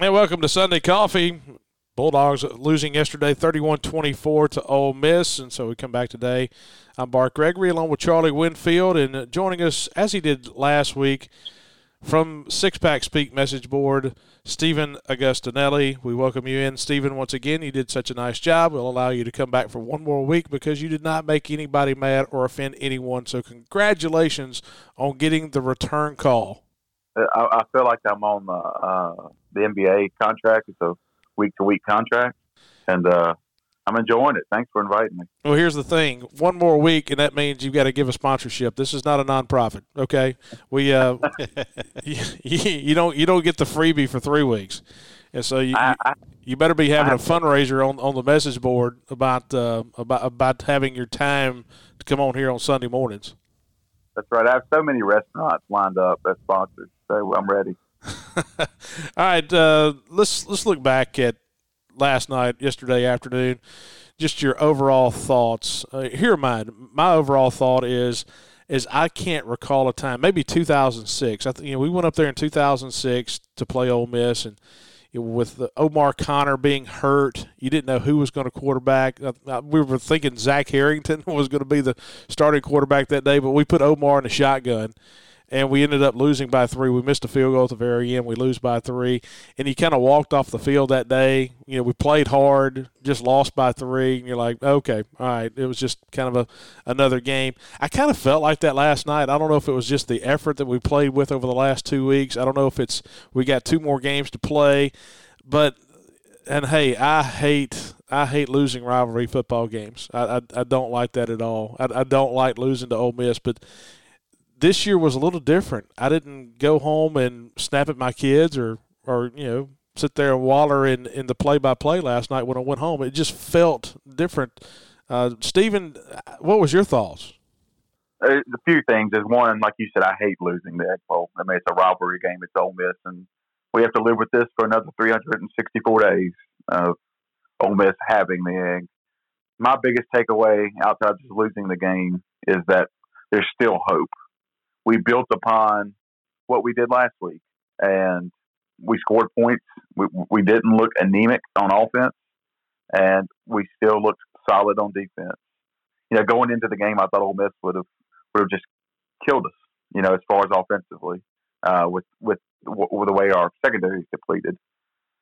Hey, welcome to Sunday Coffee. Bulldogs losing yesterday 31-24 to Ole Miss, and so we come back today. I'm Bart Gregory along with Charlie Winfield, and uh, joining us as he did last week from Sixpackspeak message board, Stephen Agostinelli. We welcome you in, Stephen. Once again, you did such a nice job. We'll allow you to come back for one more week because you did not make anybody mad or offend anyone. So congratulations on getting the return call. I, I feel like I'm on the uh, the NBA contract. It's a week to week contract, and uh, I'm enjoying it. Thanks for inviting me. Well, here's the thing: one more week, and that means you've got to give a sponsorship. This is not a nonprofit, okay? We uh, you, you, don't you don't get the freebie for three weeks, and so you I, I, you better be having I, a fundraiser on, on the message board about uh, about about having your time to come on here on Sunday mornings. That's right. I have so many restaurants lined up as sponsors, so I'm ready. All right, uh, let's let's look back at last night, yesterday afternoon. Just your overall thoughts. Uh, here, mine. My overall thought is is I can't recall a time, maybe 2006. I th- you know we went up there in 2006 to play Ole Miss, and with Omarr Conner being hurt, you didn't know who was going to quarterback. Uh, uh, we were thinking Zach Harrington was going to be the starting quarterback that day, but we put Omar in the shotgun and we ended up losing by three. We missed a field goal at the very end. We lose by three, and he kind of walked off the field that day. You know, we played hard, just lost by three, and you're like, okay, all right. It was just kind of a another game. I kind of felt like that last night. I don't know if it was just the effort that we played with over the last two weeks. I don't know if it's we got two more games to play, but and hey, I hate I hate losing rivalry football games. I, I, I don't like that at all. I, I don't like losing to Ole Miss, but this year was a little different. I didn't go home and snap at my kids or or you know sit there and waller in in the play by play last night when I went home. It just felt different. Uh, Stephen, what was your thoughts? Uh, a few things. Is one, like you said, I hate losing the Egg Bowl. I mean, it's a rivalry game. It's Ole Miss, and we have to live with this for another 364 days of Ole Miss having the egg. My biggest takeaway outside of just losing the game is that there's still hope we built upon what we did last week, and we scored points. We, we didn't look anemic on offense, and we still looked solid on defense. You know, going into the game, I thought Ole Miss would have would have just killed us. You know, as far as offensively, uh, with with with the way our secondary is depleted,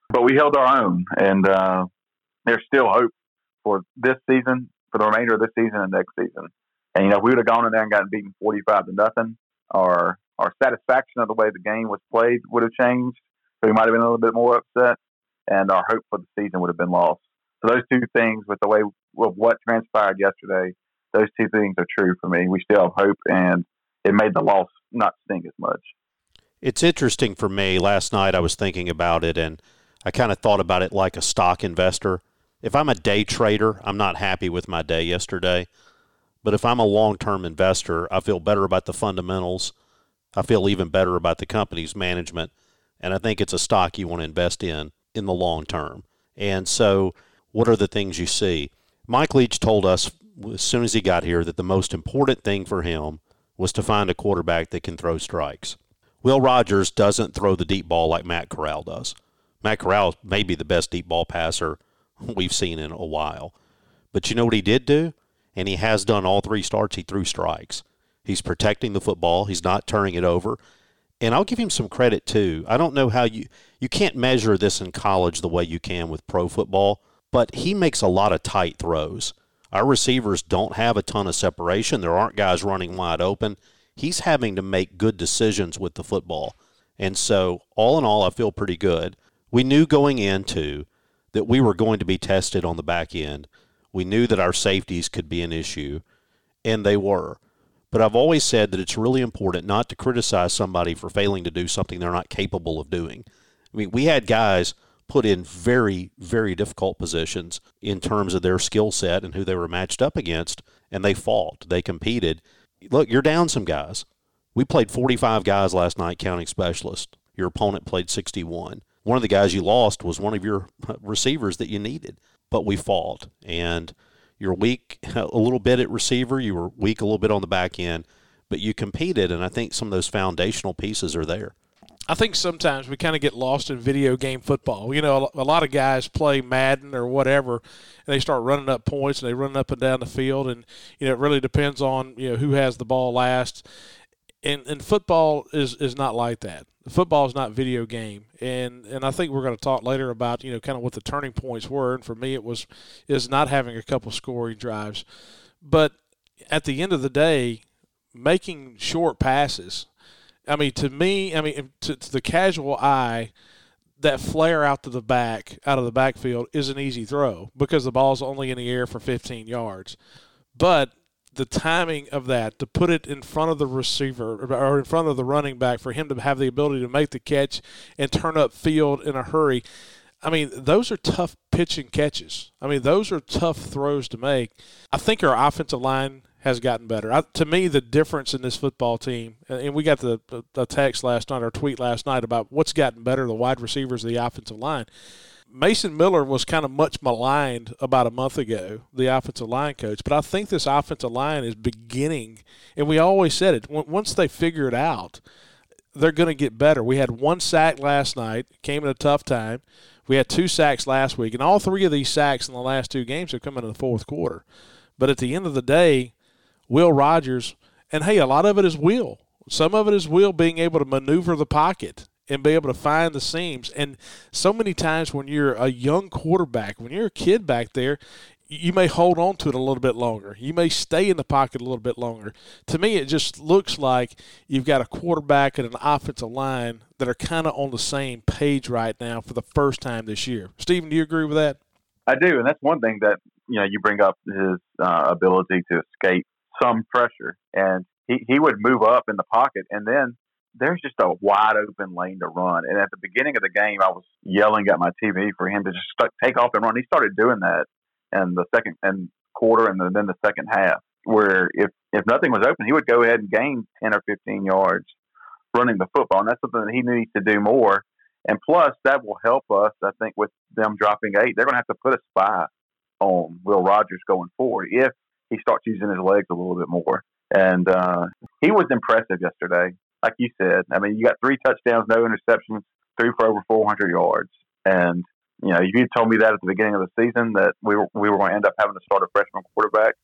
but we held our own, and uh, there's still hope for this season, for the remainder of this season and next season. And you know, if we would have gone in there and gotten beaten forty-five to nothing, our our satisfaction of the way the game was played would have changed. So we might have been a little bit more upset, and our hope for the season would have been lost. So those two things, with the way of what transpired yesterday, those two things are true for me. We still have hope, and it made the loss not sting as much. It's interesting for me. Last night I was thinking about it, and I kind of thought about it like a stock investor. If I'm a day trader, I'm not happy with my day yesterday. But if I'm a long term investor, I feel better about the fundamentals. I feel even better about the company's management. And I think it's a stock you want to invest in in the long term. And so, what are the things you see? Mike Leach told us as soon as he got here that the most important thing for him was to find a quarterback that can throw strikes. Will Rogers doesn't throw the deep ball like Matt Corral does. Matt Corral may be the best deep ball passer we've seen in a while. But you know what he did do? And he has done all three starts. He threw strikes. He's protecting the football. He's not turning it over. And I'll give him some credit too. I don't know how you you can't measure this in college the way you can with pro football, but he makes a lot of tight throws. Our receivers don't have a ton of separation. There aren't guys running wide open. He's having to make good decisions with the football. And so, all in all, I feel pretty good. We knew going into that we were going to be tested on the back end. We knew that our safeties could be an issue, and they were. But I've always said that it's really important not to criticize somebody for failing to do something they're not capable of doing. I mean, we had guys put in very, very difficult positions in terms of their skill set and who they were matched up against, and they fought. They competed. Look, you're down some guys. We played 45 guys last night, counting specialists. Your opponent played 61. One of the guys you lost was one of your receivers that you needed but we fought. And you're weak a little bit at receiver. You were weak a little bit on the back end, but you competed, and I think some of those foundational pieces are there. I think sometimes we kind of get lost in video game football. You know, a lot of guys play Madden or whatever, and they start running up points and they run up and down the field, and you know it really depends on you know who has the ball last. And and football is is not like that. Football is not video game, and and I think we're going to talk later about you know kind of what the turning points were. And for me, it was is not having a couple scoring drives, but at the end of the day, making short passes I mean, to me, I mean, to, to, the casual eye, that flare out to the back, out of the backfield, is an easy throw because the ball's only in the air for 15 yards. But the timing of that, to put it in front of the receiver or in front of the running back for him to have the ability to make the catch and turn up field in a hurry. I mean, those are tough pitch and catches. I mean, those are tough throws to make. I think our offensive line has gotten better. I, to me, the difference in this football team, and we got the, the, text last night or tweet last night about what's gotten better, the wide receivers, the offensive line. Mason Miller was kind of much maligned about a month ago, the offensive line coach, but I think this offensive line is beginning, and we always said it, once they figure it out, they're going to get better. We had one sack last night, came at a tough time. We had two sacks last week, and all three of these sacks in the last two games have come in the fourth quarter. But at the end of the day, Will Rogers. And hey, a lot of it is Will. Some of it is Will being able to maneuver the pocket and be able to find the seams. And so many times when you're a young quarterback, when you're a kid back there, you may hold on to it a little bit longer. You may stay in the pocket a little bit longer. To me, it just looks like you've got a quarterback and an offensive line that are kind of on the same page right now for the first time this year. Stephen, do you agree with that? I do, and that's one thing that you know you bring up his uh, ability to escape some pressure, and he, he would move up in the pocket, and then there's just a wide open lane to run. And at the beginning of the game, I was yelling at my TV for him to just take off and run. He started doing that in the second and quarter, and then the second half, where if if nothing was open, he would go ahead and gain ten or fifteen yards running the football, and that's something that he needs to do more. And plus, that will help us. I think with them dropping eight, they're going to have to put a spy on Will Rogers going forward if he starts using his legs a little bit more. And uh, he was impressive yesterday. Like you said, I mean, you got three touchdowns, no interceptions, threw for over 400 yards. And, you know, if you told me that at the beginning of the season that we were, we were going to end up having to start a freshman quarterback,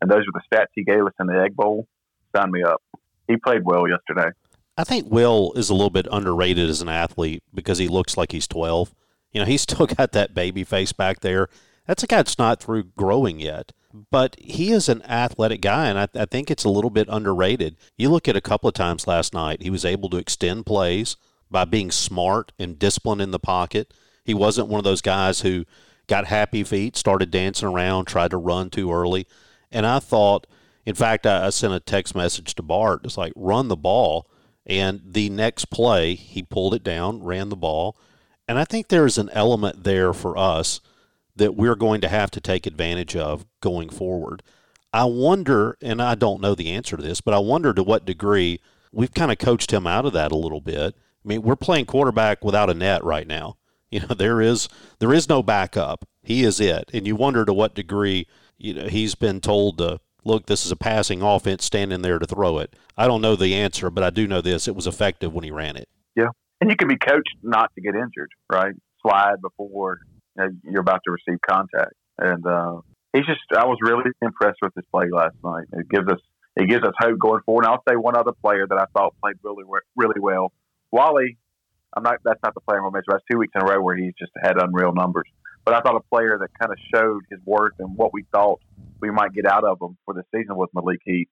and those were the stats he gave us in the Egg Bowl, sign me up. He played well yesterday. I think Will is a little bit underrated as an athlete because he looks like he's 12. You know, he's still got that baby face back there. That's a guy that's not through growing yet but he is an athletic guy, and I, I, think it's a little bit underrated. You look at a couple of times last night, he was able to extend plays by being smart and disciplined in the pocket. He wasn't one of those guys who got happy feet, started dancing around, tried to run too early. And I thought, in fact, I, I sent a text message to Bart. It's like, run the ball. And the next play, he pulled it down, ran the ball. And I think there is an element there for us – that we're going to have to take advantage of going forward. I wonder, and I don't know the answer to this, but I wonder to what degree we've kind of coached him out of that a little bit. I mean, we're playing quarterback without a net right now. You know, there is there is no backup. He is it, and you wonder to what degree you know he's been told to look. This is a passing offense, standing there to throw it. I don't know the answer, but I do know this: it was effective when he ran it. Yeah, and you can be coached not to get injured, right? Slide before you're about to receive contact. And uh, he's just, I was really impressed with his play last night. It gives us, it gives us hope going forward. And I'll say one other player that I thought played really, really well. Walley, I'm not, that's not the player I'm going to mention. That's two weeks in a row where he's just had unreal numbers. But I thought a player that kind of showed his worth and what we thought we might get out of him for the season was Malik Heath.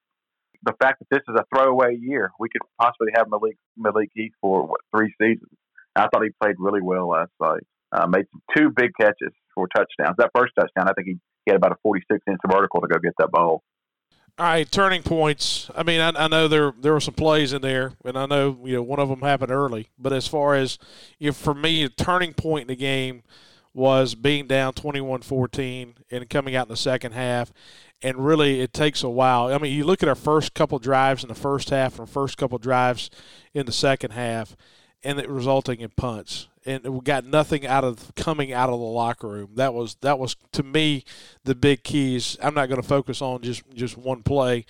The fact that this is a throwaway year, we could possibly have Malik Malik Heath for what three seasons. I thought he played really well last night uh, made two big catches for touchdowns. That first touchdown, I think he, had about a 46 inch vertical to go get that ball. All right, turning points. I mean, I, I, know there there were some plays in there, and I know you know one of them happened early. But as far as know, for me, a turning point in the game was being down 21-14 and coming out in the second half. And really, it takes a while. I mean, you look at our first couple drives in the first half and first couple drives in the second half, and it resulting in punts and we got nothing out of coming out of the locker room. That was that was to me the big keys. I'm not going to focus on just just one play.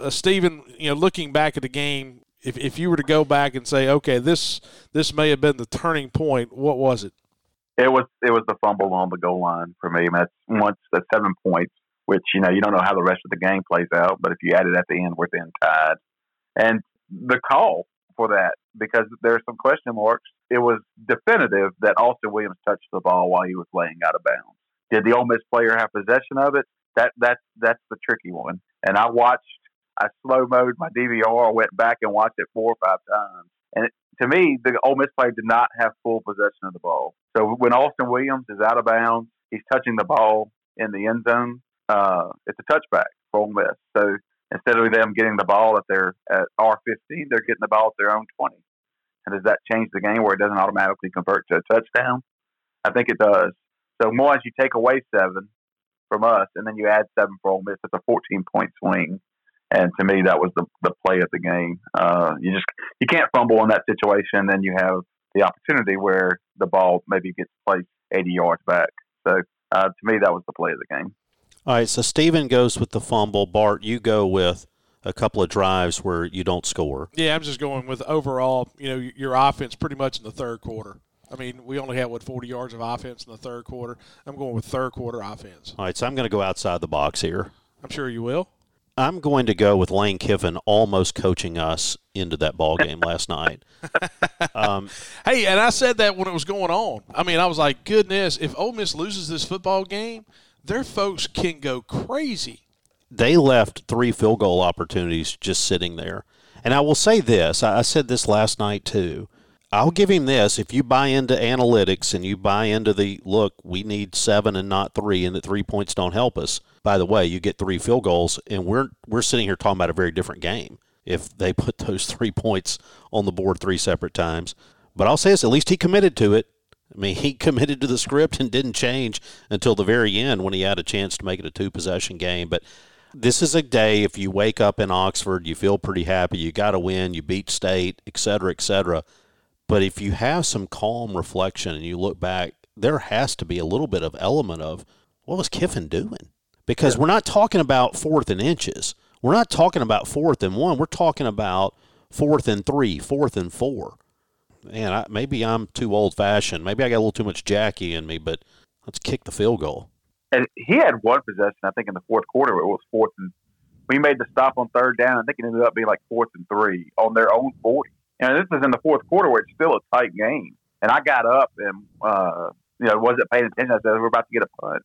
Uh, Stephen, you know, looking back at the game, if if you were to go back and say, okay, this this may have been the turning point, what was it? It was it was the fumble on the goal line for me. I mean, that's once that's seven points, which you know you don't know how the rest of the game plays out, but if you add it at the end, we're then tied. And the call for that because there are some question marks. It was definitive that Austin Williams touched the ball while he was laying out of bounds. Did the Ole Miss player have possession of it? That that's that's the tricky one. And I watched, I slow mode my DVR, went back and watched it four or five times. And it, to me, the Ole Miss player did not have full possession of the ball. So when Austin Williams is out of bounds, he's touching the ball in the end zone. Uh, it's a touchback for Ole Miss. So instead of them getting the ball at their at R15, they're getting the ball at their own 20. And does that change the game where it doesn't automatically convert to a touchdown? I think it does. So more as you take away seven from us, and then you add seven for Ole Miss, it's a 14 point swing. And to me, that was the the play of the game. Uh, you just you can't fumble in that situation. And then you have the opportunity where the ball maybe gets placed 80 yards back. So uh, to me, that was the play of the game. All right, so Stephen goes with the fumble. Bart, you go with a couple of drives where you don't score. Yeah, I'm just going with overall. You know, your offense pretty much in the third quarter. I mean, we only had what 40 yards of offense in the third quarter. I'm going with third quarter offense. All right, so I'm going to go outside the box here. I'm sure you will. I'm going to go with Lane Kiffin almost coaching us into that ball game last night. Um, hey, and I said that when it was going on. I mean, I was like, goodness, if Ole Miss loses this football game, their folks can go crazy. They left three field goal opportunities just sitting there. And I will say this I said this last night too. I'll give him this. If you buy into analytics and you buy into the look, we need seven and not three, and that three points don't help us. By the way, you get three field goals, and we're we're sitting here talking about a very different game if they put those three points on the board three separate times. But I'll say this: at least he committed to it. I mean, he committed to the script and didn't change until the very end when he had a chance to make it a two possession game. But this is a day if you wake up in Oxford, you feel pretty happy, you got to win, you beat state, et cetera, et cetera. But if you have some calm reflection and you look back, there has to be a little bit of element of what was Kiffin doing? Because yeah. we're not talking about fourth and inches. We're not talking about fourth and one. We're talking about fourth and three, fourth and four. And I, maybe I'm too old fashioned. Maybe I got a little too much Jackie in me, but let's kick the field goal. And he had one possession, I think, in the fourth quarter. It was fourth and we made the stop on third down. I think it ended up being like fourth and three on their own 40 and this is in the fourth quarter where it's still a tight game. And I got up and, uh, you know, wasn't paying attention. I said, we're about to get a punt.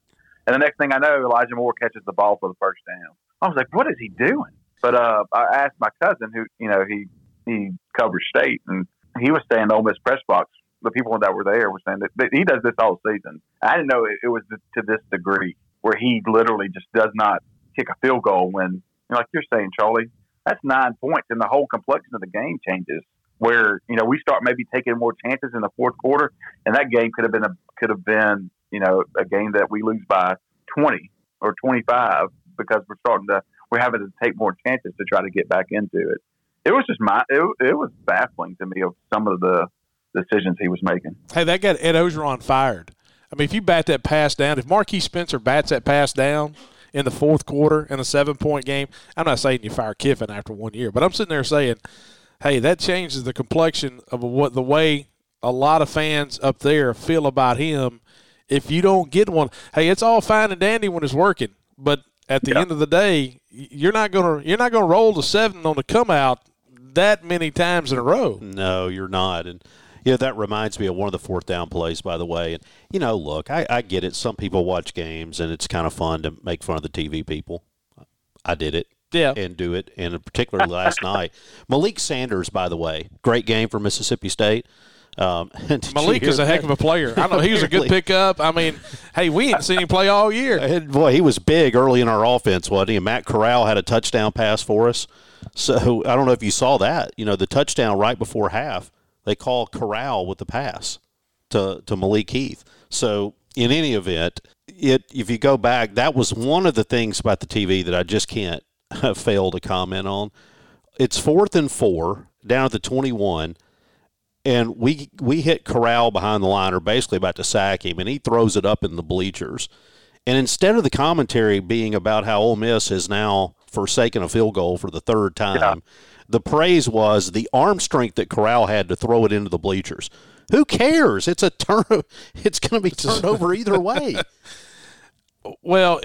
And the next thing I know, Elijah Moore catches the ball for the first down. I was like, what is he doing? But uh, I asked my cousin, who, you know, he he covers state, and he was saying the Ole Miss press box. The people that were there were saying that, that he does this all season. I didn't know it, it was to this degree where he literally just does not kick a field goal when, you know, like you're saying, Charlie, that's nine points, and the whole complexion of the game changes where you know we start maybe taking more chances in the fourth quarter, and that game could have been a could have been you know a game that we lose by twenty or twenty five because we're starting to we're having to take more chances to try to get back into it. It was just my it, it was baffling to me of some of the decisions he was making. Hey, that got Ed Orgeron fired. I mean, if you bat that pass down, if Marquiss Spencer bats that pass down in the fourth quarter in a seven point game, I'm not saying you fire Kiffin after one year, but I'm sitting there saying hey, that changes the complexion of what the way a lot of fans up there feel about him. If you don't get one, hey, it's all fine and dandy when it's working, but at the end of the day, you're not gonna you're not gonna roll the seven on the come out that many times in a row. No, you're not, and. Yeah, that reminds me of one of the fourth down plays, by the way. And, you know, look, I, I get it. Some people watch games, and it's kind of fun to make fun of the TV people. I did it yeah. and do it. And particularly last night, Malik Sanders, by the way, great game for Mississippi State. Um, Malik is a heck of a player. I know he was a good pickup. I mean, hey, we ain't seen him play all year. And boy, he was big early in our offense, wasn't he? And Matt Corral had a touchdown pass for us. So I don't know if you saw that. You know, the touchdown right before half, they call Corral with the pass to to Malik Heath. So in any event, it if you go back, that was one of the things about the TV that I just can't fail to comment on. It's fourth and four down at the 21, and we we hit Corral behind the line, or basically about to sack him, and he throws it up in the bleachers. And instead of the commentary being about how Ole Miss has now forsaken a field goal for the third time, the praise was the arm strength that Corral had to throw it into the bleachers. Who cares? It's a turn. It's going to be turned over either way. Well,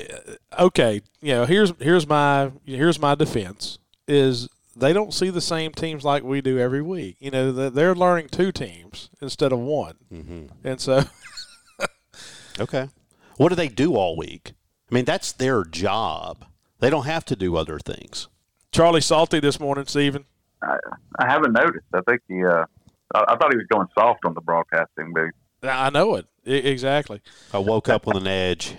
okay. You know, here's here's my here's my defense is they don't see the same teams like we do every week. You know, they're learning two teams instead of one, mm-hmm. and so. okay, what do they do all week? I mean, that's their job. They don't have to do other things. Charlie Salty this morning, Stephen. I, I haven't noticed. I think he. Uh, I, I, thought he was going soft on the broadcasting booth. I know it exactly. I woke up with an edge.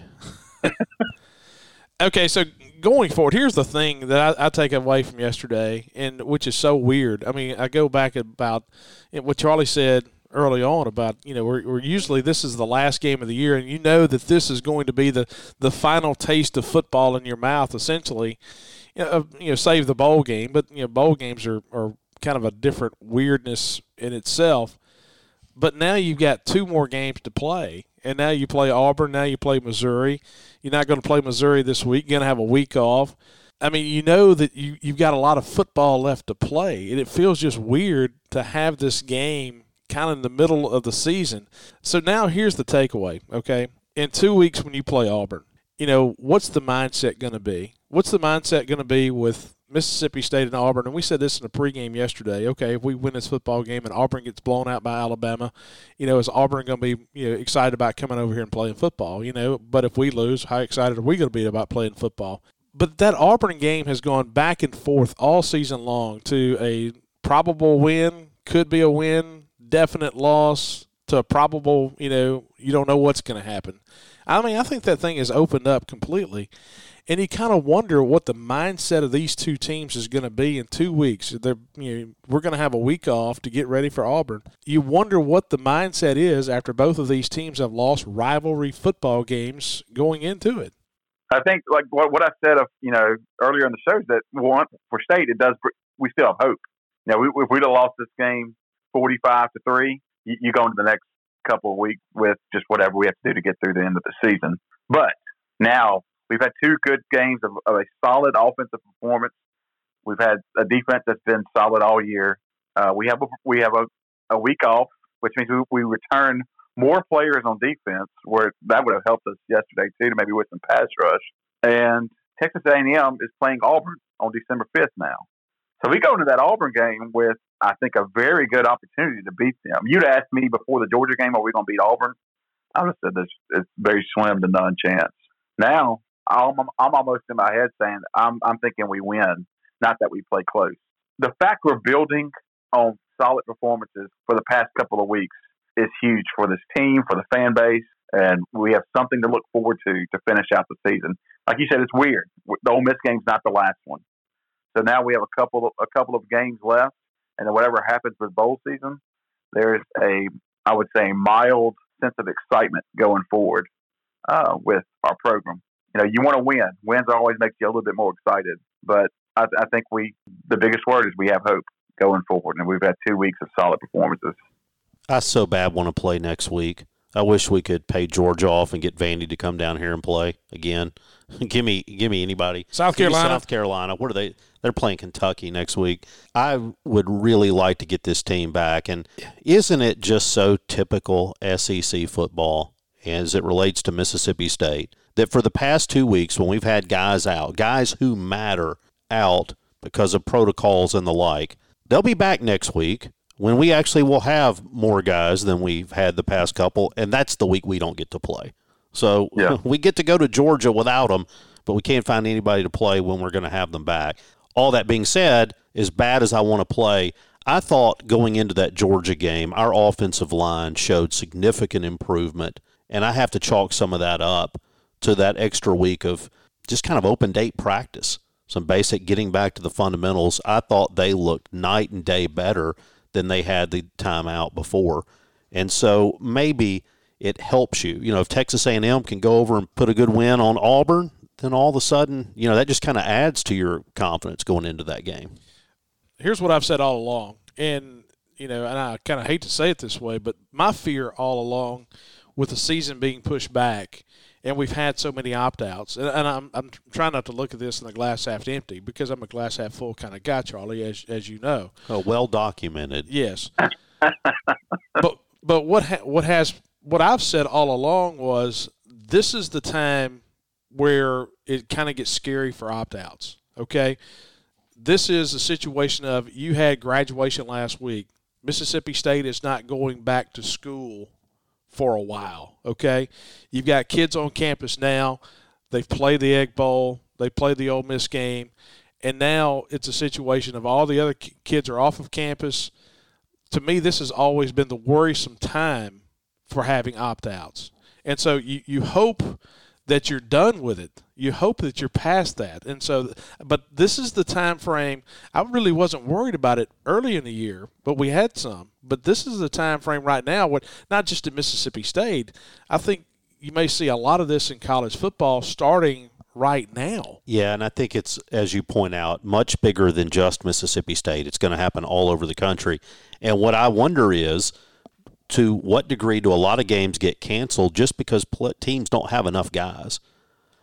okay, so going forward, here's the thing that I, I, take away from yesterday, and which is so weird. I mean, I go back about what Charlie said early on about you know we're, we're, usually this is the last game of the year and you know that this is going to be the the final taste of football in your mouth essentially you know, uh, you know save the bowl game but you know bowl games are, are kind of a different weirdness in itself but now you've got two more games to play and now you play Auburn. Now you play Missouri. You're not going to play Missouri this week. You're going to have a week off. I mean, you know that you, you've got a lot of football left to play, and it feels just weird to have this game kind of in the middle of the season. So now here's the takeaway, okay? In two weeks when you play Auburn, you know, what's the mindset going to be? What's the mindset going to be with Mississippi State and Auburn, and we said this in the pregame yesterday. Okay, if we win this football game and Auburn gets blown out by Alabama, you know, is Auburn going to be you know excited about coming over here and playing football? You know, but if we lose, how excited are we going to be about playing football? But that Auburn game has gone back and forth all season long to a probable win, could be a win, definite loss, to a probable, you know, you don't know what's going to happen. I mean, I think that thing has opened up completely and you kind of wonder what the mindset of these two teams is going to be in two weeks. They're, you know, we're going to have a week off to get ready for Auburn. You wonder what the mindset is after both of these teams have lost rivalry football games going into it. I think, like what, what I said, of you know, earlier in the show, is that one for state, it does. We still have hope. Know, we, if we'd have lost this game forty-five to three, you, you go into the next couple of weeks with just whatever we have to do to get through the end of the season. But now We've had two good games of, of a solid offensive performance. We've had a defense that's been solid all year. Uh, we have a, we have a, a week off, which means we, we return more players on defense. Where that would have helped us yesterday too, to maybe with some pass rush. And Texas A&M is playing Auburn on December fifth now. So we go into that Auburn game with, I think, a very good opportunity to beat them. You'd asked me before the Georgia game, are we going to beat Auburn? I would have said this, it's very slim to none chance. Now I'm, I'm almost in my head saying I'm, I'm thinking we win, not that we play close. The fact we're building on solid performances for the past couple of weeks is huge for this team, for the fan base, and we have something to look forward to to finish out the season. Like you said, it's weird. The Ole Miss game's not the last one, so now we have a couple of, a couple of games left, and then whatever happens with bowl season, there's a I would say mild sense of excitement going forward uh, with our program you know, you want to win. Wins always makes you a little bit more excited. But I, I think we, the biggest word is we have hope going forward, and we've had two weeks of solid performances. I so bad want to play next week. I wish we could pay George off and get Vandy to come down here and play again. give me, give me anybody. South Carolina. South Carolina. What are they? They're playing Kentucky next week. I would really like to get this team back. And isn't it just so typical SEC football as it relates to Mississippi State? That for the past two weeks, when we've had guys out, guys who matter out because of protocols and the like, they'll be back next week when we actually will have more guys than we've had the past couple, and that's the week we don't get to play. So yeah. we get to go to Georgia without them, but we can't find anybody to play when we're going to have them back. All that being said, as bad as I want to play, I thought going into that Georgia game, our offensive line showed significant improvement, and I have to chalk some of that up to that extra week of just kind of open date practice, some basic getting back to the fundamentals. I thought they looked night and day better than they had the time out before. And so maybe it helps you. You know, if Texas A&M can go over and put a good win on Auburn, then all of a sudden, you know, that just kind of adds to your confidence going into that game. Here's what I've said all along. And, you know, and I kind of hate to say it this way, but my fear all along with the season being pushed back and we've had so many opt outs. And, and, I'm, I'm trying not to look at this in the glass half empty because I'm a glass half full kind of guy, Charlie, as, as you know. Oh, well documented. Yes. but but what ha- what has what I've said all along was this is the time where it kind of gets scary for opt outs. Okay. This is a situation of you had graduation last week. Mississippi State is not going back to school for a while. Okay, you've got kids on campus now. They've played the Egg Bowl. They played the Ole Miss game, and now it's a situation of all the other kids are off of campus. To me, this has always been the worrisome time for having opt outs, and so you you hope that you're done with it. You hope that you're past that. And so but this is the time frame I really wasn't worried about it early in the year, but we had some. But this is the time frame right now what not just at Mississippi State. I think you may see a lot of this in college football starting right now. Yeah, and I think it's as you point out, much bigger than just Mississippi State. It's going to happen all over the country. And what I wonder is to what degree do a lot of games get canceled just because teams don't have enough guys?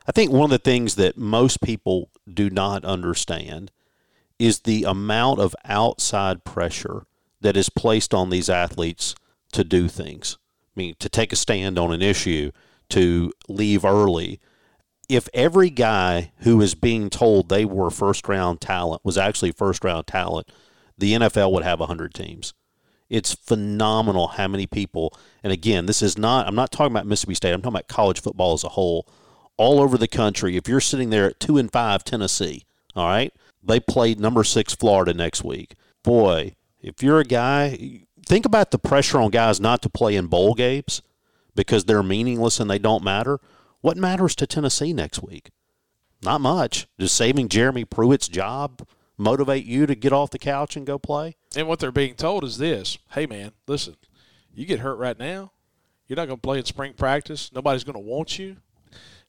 I think one of the things that most people do not understand is the amount of outside pressure that is placed on these athletes to do things. I mean, to take a stand on an issue, to leave early. If every guy who is being told they were first round talent was actually first round talent, the NFL would have 100 teams. It's phenomenal how many people, and again, this is not, I'm not talking about Mississippi State, I'm talking about college football as a whole. All over the country, if you're sitting there at 2 and 5 Tennessee, all right, they play number 6 Florida next week. Boy, if you're a guy, think about the pressure on guys not to play in bowl games because they're meaningless and they don't matter. What matters to Tennessee next week? Not much. Does saving Jeremy Pruitt's job motivate you to get off the couch and go play? And what they're being told is this hey, man, listen, you get hurt right now, you're not going to play in spring practice. Nobody's going to want you.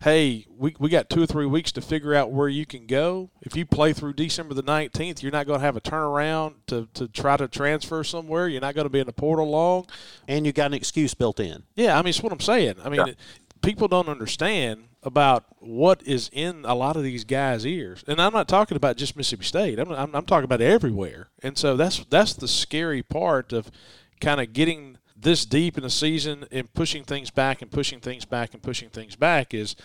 Hey, we, we got two or three weeks to figure out where you can go. If you play through December the 19th, you're not going to have a turnaround to, to try to transfer somewhere. You're not going to be in the portal long. And you got an excuse built in. Yeah, I mean, it's what I'm saying. I mean, yeah. people don't understand about what is in a lot of these guys' ears, and I'm not talking about just Mississippi State. I'm, I'm, I'm talking about everywhere, and so that's that's the scary part of kind of getting this deep in the season and pushing things back and pushing things back and pushing things back is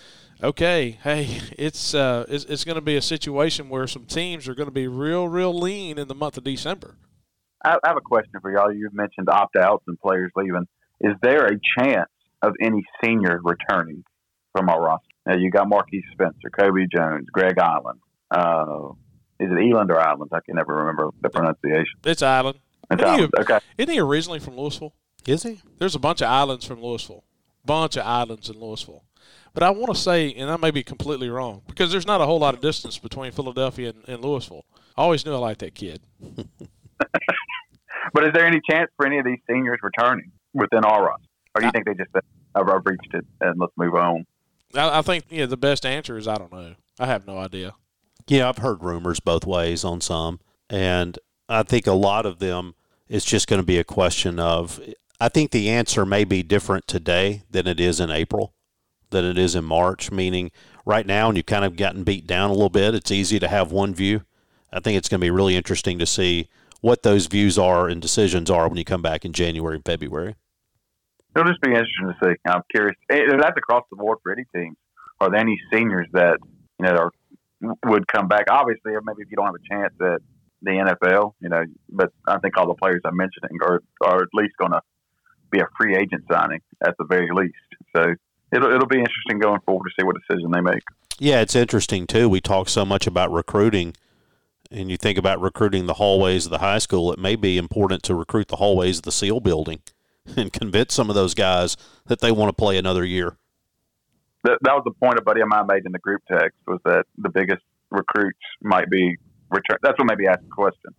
okay. Hey, it's uh, it's, it's going to be a situation where some teams are going to be real, real lean in the month of December. I have a question for y'all. You mentioned opt outs and players leaving. Is there a chance of any senior returning? From our roster. Now you got Marquiss Spencer, Kobe Jones, Greg Island. Uh, is it Eland or Island? I can never remember the pronunciation. It's Island. It's isn't Island. He, okay. Isn't he originally from Louisville? Is he? There's a bunch of islands from Louisville. Bunch of islands in Louisville. But I want to say, and I may be completely wrong, because there's not a whole lot of distance between Philadelphia and, and Louisville. I always knew I liked that kid. but is there any chance for any of these seniors returning within our roster? Or do you I, think they just said, I've reached it and let's move on? I, I think yeah, the best answer is I don't know. I have no idea. Yeah, I've heard rumors both ways on some, and I think a lot of them it's just going to be a question of. I think the answer may be different today than it is in April, than it is in March. Meaning, right now, and you've kind of gotten beat down a little bit, it's easy to have one view. I think it's going to be really interesting to see what those views are and decisions are when you come back in January and February it'll just be interesting to see. I'm curious. Eh, that's across the board for any teams. Are there any seniors that you know are, would come back? Obviously, maybe if you don't have a chance at the NFL, you know, but I think all the players I'm mentioning are are at least going to be a free agent signing at the very least. So it'll it'll be interesting going forward to see what decision they make. Yeah, it's interesting too. We talk so much about recruiting, and you think about recruiting the hallways of the high school. It may be important to recruit the hallways of the SEAL building and convince some of those guys that they want to play another year. That, that was the point a buddy of mine made in the group text was that the biggest recruits might be return. That's what maybe asked the question.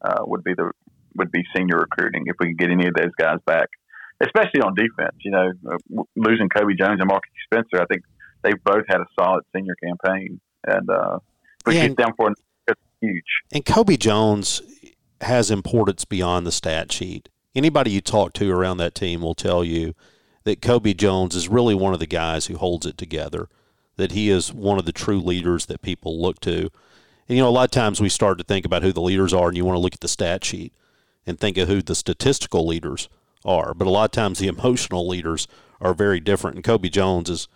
Uh, would be the would be senior recruiting if we could get any of those guys back, especially on defense. You know, uh, losing Kobe Jones and Marcus Spencer, I think they both had a solid senior campaign, and uh, if we yeah, get them for it's huge. And Kobe Jones has importance beyond the stat sheet anybody you talk to around that team will tell you that Kobe Jones is really one of the guys who holds it together, that he is one of the true leaders that people look to. And, you know, a lot of times we start to think about who the leaders are, and you want to look at the stat sheet and think of who the statistical leaders are. But a lot of times the emotional leaders are very different, and Kobe Jones has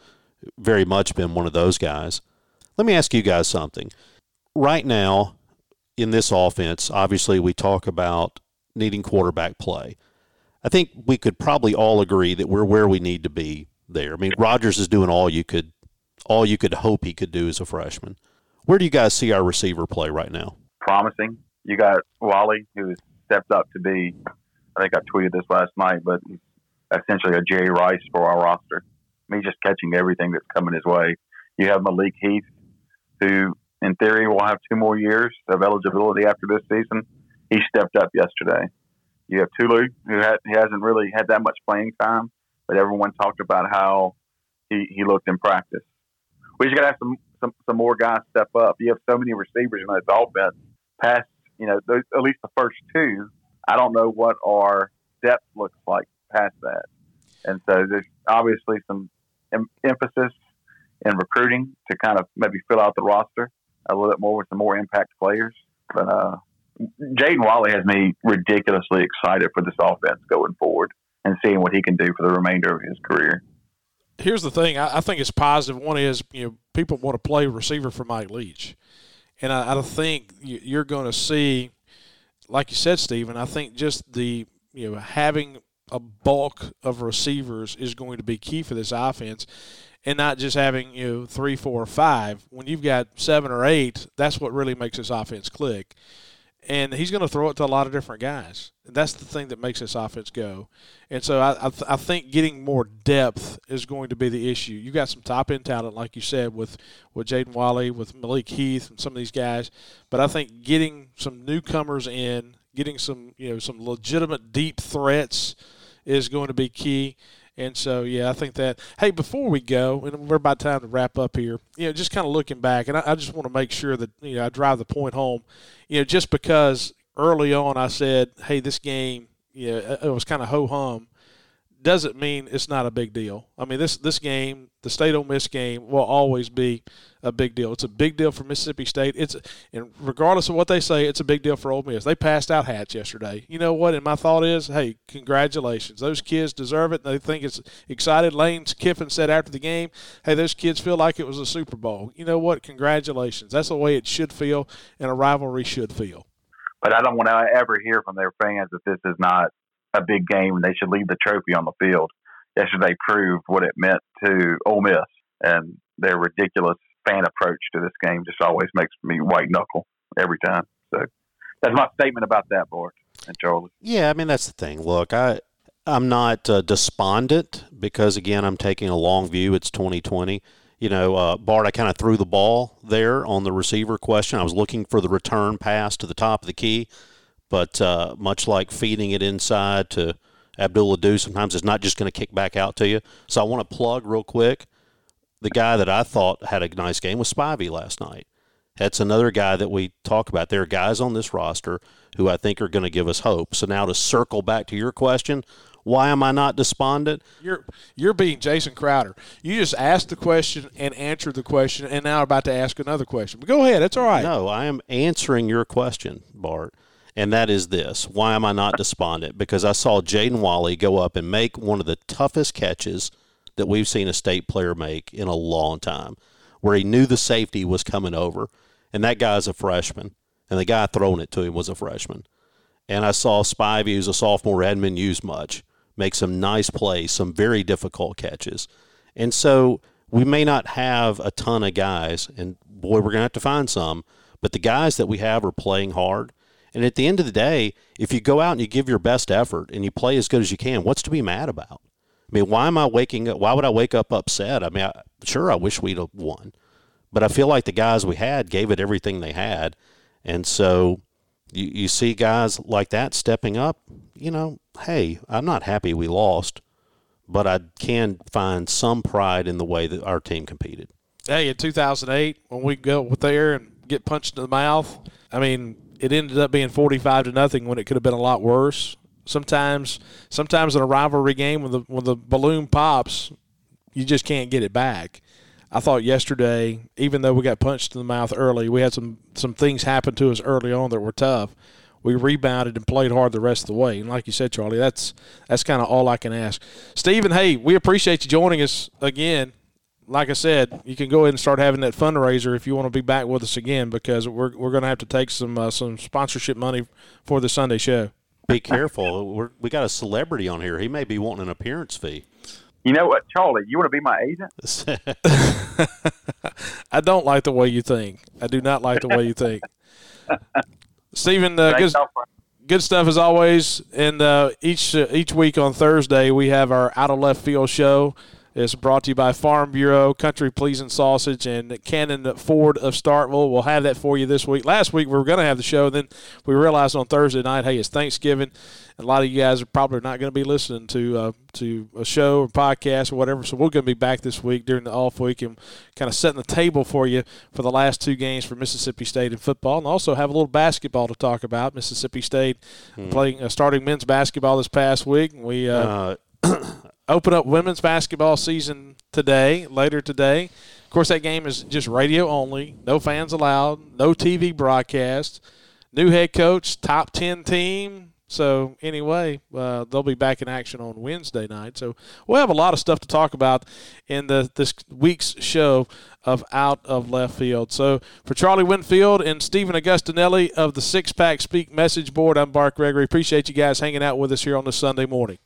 very much been one of those guys. Let me ask you guys something. Right now, in this offense, obviously we talk about needing quarterback play. I think we could probably all agree that we're where we need to be there. I mean, Rogers is doing all you could all you could hope he could do as a freshman. Where do you guys see our receiver play right now? Promising. You got Walley, who stepped up to be. I think I tweeted this last night, but essentially a Jerry Rice for our roster. I mean, just catching everything that's coming his way. You have Malik Heath, who in theory will have two more years of eligibility after this season. He stepped up yesterday. You have Tulu, who he hasn't really had that much playing time, but everyone talked about how he, he looked in practice. We just got to have some, some some more guys step up. You have so many receivers in this offense. Past you know those, at least the first two. I don't know what our depth looks like past that, and so there's obviously some em- emphasis in recruiting to kind of maybe fill out the roster a little bit more with some more impact players. But uh, Jaden Walley has me ridiculously excited for this offense going forward and seeing what he can do for the remainder of his career. Here's the thing: I, I think it's positive. One is you know people want to play receiver for Mike Leach, and I, I think you're going to see, like you said, Stephen. I think just the you know having a bulk of receivers is going to be key for this offense and not just having you know three, four, five. When you've got seven or eight, that's what really makes this offense click. And he's going to throw it to a lot of different guys. That's the thing that makes this offense go. And so I, I, th- I think getting more depth is going to be the issue. You got some top end talent, like you said, with with Jaden Walley, with Malik Heath, and some of these guys. But I think getting some newcomers in, getting some you know some legitimate deep threats is going to be key. And so, yeah, I think that. Hey, before we go, and we're about time to wrap up here. You know, just kind of looking back, and I, I just want to make sure that you know I drive the point home. You know, just because early on I said, "Hey, this game, you know, it was kind of ho hum," doesn't mean it's not a big deal. I mean, this this game, the State Ole Miss game, will always be a big deal. It's a big deal for Mississippi State. It's and regardless of what they say, it's a big deal for Ole Miss. They passed out hats yesterday. You know what? And my thought is, hey, congratulations. Those kids deserve it. They think it's excited. Lane Kiffin said after the game, hey, those kids feel like it was a Super Bowl. You know what? Congratulations. That's the way it should feel, and a rivalry should feel. But I don't want to ever hear from their fans that this is not a big game and they should leave the trophy on the field. Yesterday proved what it meant to Ole Miss, and their ridiculous fan approach to this game just always makes me white knuckle every time. So that's my statement about that, Bart and Charlie. Yeah, I mean that's the thing. Look, I I'm not uh, despondent because again I'm taking a long view. It's 2020. You know, uh, Bart, I kind of threw the ball there on the receiver question. I was looking for the return pass to the top of the key but uh, much like feeding it inside to Abdul Ado, sometimes it's not just going to kick back out to you. So I want to plug real quick the guy that I thought had a nice game was Spivey last night. That's another guy that we talk about. There are guys on this roster who I think are going to give us hope. So now to circle back to your question, why am I not despondent? You're you're being Jason Crowder. You just asked the question and answered the question, and now about to ask another question. But go ahead, it's all right. No, I am answering your question, Bart and that is this. Why am I not despondent? Because I saw Jaden Walley go up and make one of the toughest catches that we've seen a state player make in a long time, where he knew the safety was coming over, and that guy's a freshman, and the guy throwing it to him was a freshman. And I saw Spivey, who's a sophomore, hadn't much, make some nice plays, some very difficult catches. And so we may not have a ton of guys, and boy, we're going to have to find some, but the guys that we have are playing hard and at the end of the day, if you go out and you give your best effort and you play as good as you can, what's to be mad about? I mean, why am I waking up? Why would I wake up upset? I mean, I, sure, I wish we'd have won, but I feel like the guys we had gave it everything they had, and so you you see guys like that stepping up. You know, hey, I'm not happy we lost, but I can find some pride in the way that our team competed. Hey, in 2008, when we go there and get punched in the mouth, I mean, it ended up being 45 to nothing when it could have been a lot worse. Sometimes, sometimes in a rivalry game when the when the balloon pops, you just can't get it back. I thought yesterday, even though we got punched in the mouth early, we had some some things happen to us early on that were tough. We rebounded and played hard the rest of the way. And like you said, Charlie, that's that's kind of all I can ask. Stephen, hey, we appreciate you joining us again. Like I said, you can go ahead and start having that fundraiser if you want to be back with us again because we're we're going to have to take some uh, some sponsorship money for the Sunday show. Be careful. We're, we got a celebrity on here. He may be wanting an appearance fee. You know what, Charlie? You want to be my agent? I don't like the way you think. I do not like the way you think. Stephen, uh, good, good stuff as always. And uh, each uh, each week on Thursday, we have our out of left field show. It's brought to you by Farm Bureau, Country Pleasing Sausage, and Cannon Ford of Starkville. We'll have that for you this week. Last week we were going to have the show, then we realized on Thursday night, hey, it's Thanksgiving. A lot of you guys are probably not going to be listening to uh, to a show or podcast or whatever. So we're going to be back this week during the off week and kind of setting the table for you for the last two games for Mississippi State in football, and also have a little basketball to talk about. Mississippi State hmm. playing uh, starting men's basketball this past week. We uh, uh open up women's basketball season today, later today. Of course, that game is just radio only, no fans allowed, no TV broadcast. New head coach, top 10 team. So, anyway, uh, they'll be back in action on Wednesday night. So, we'll have a lot of stuff to talk about in the this week's show of Out of Left Field. So, for Charlie Winfield and Stephen Agostinelli of the Sixpackspeak Message Board, I'm Bart Gregory. Appreciate you guys hanging out with us here on this Sunday morning.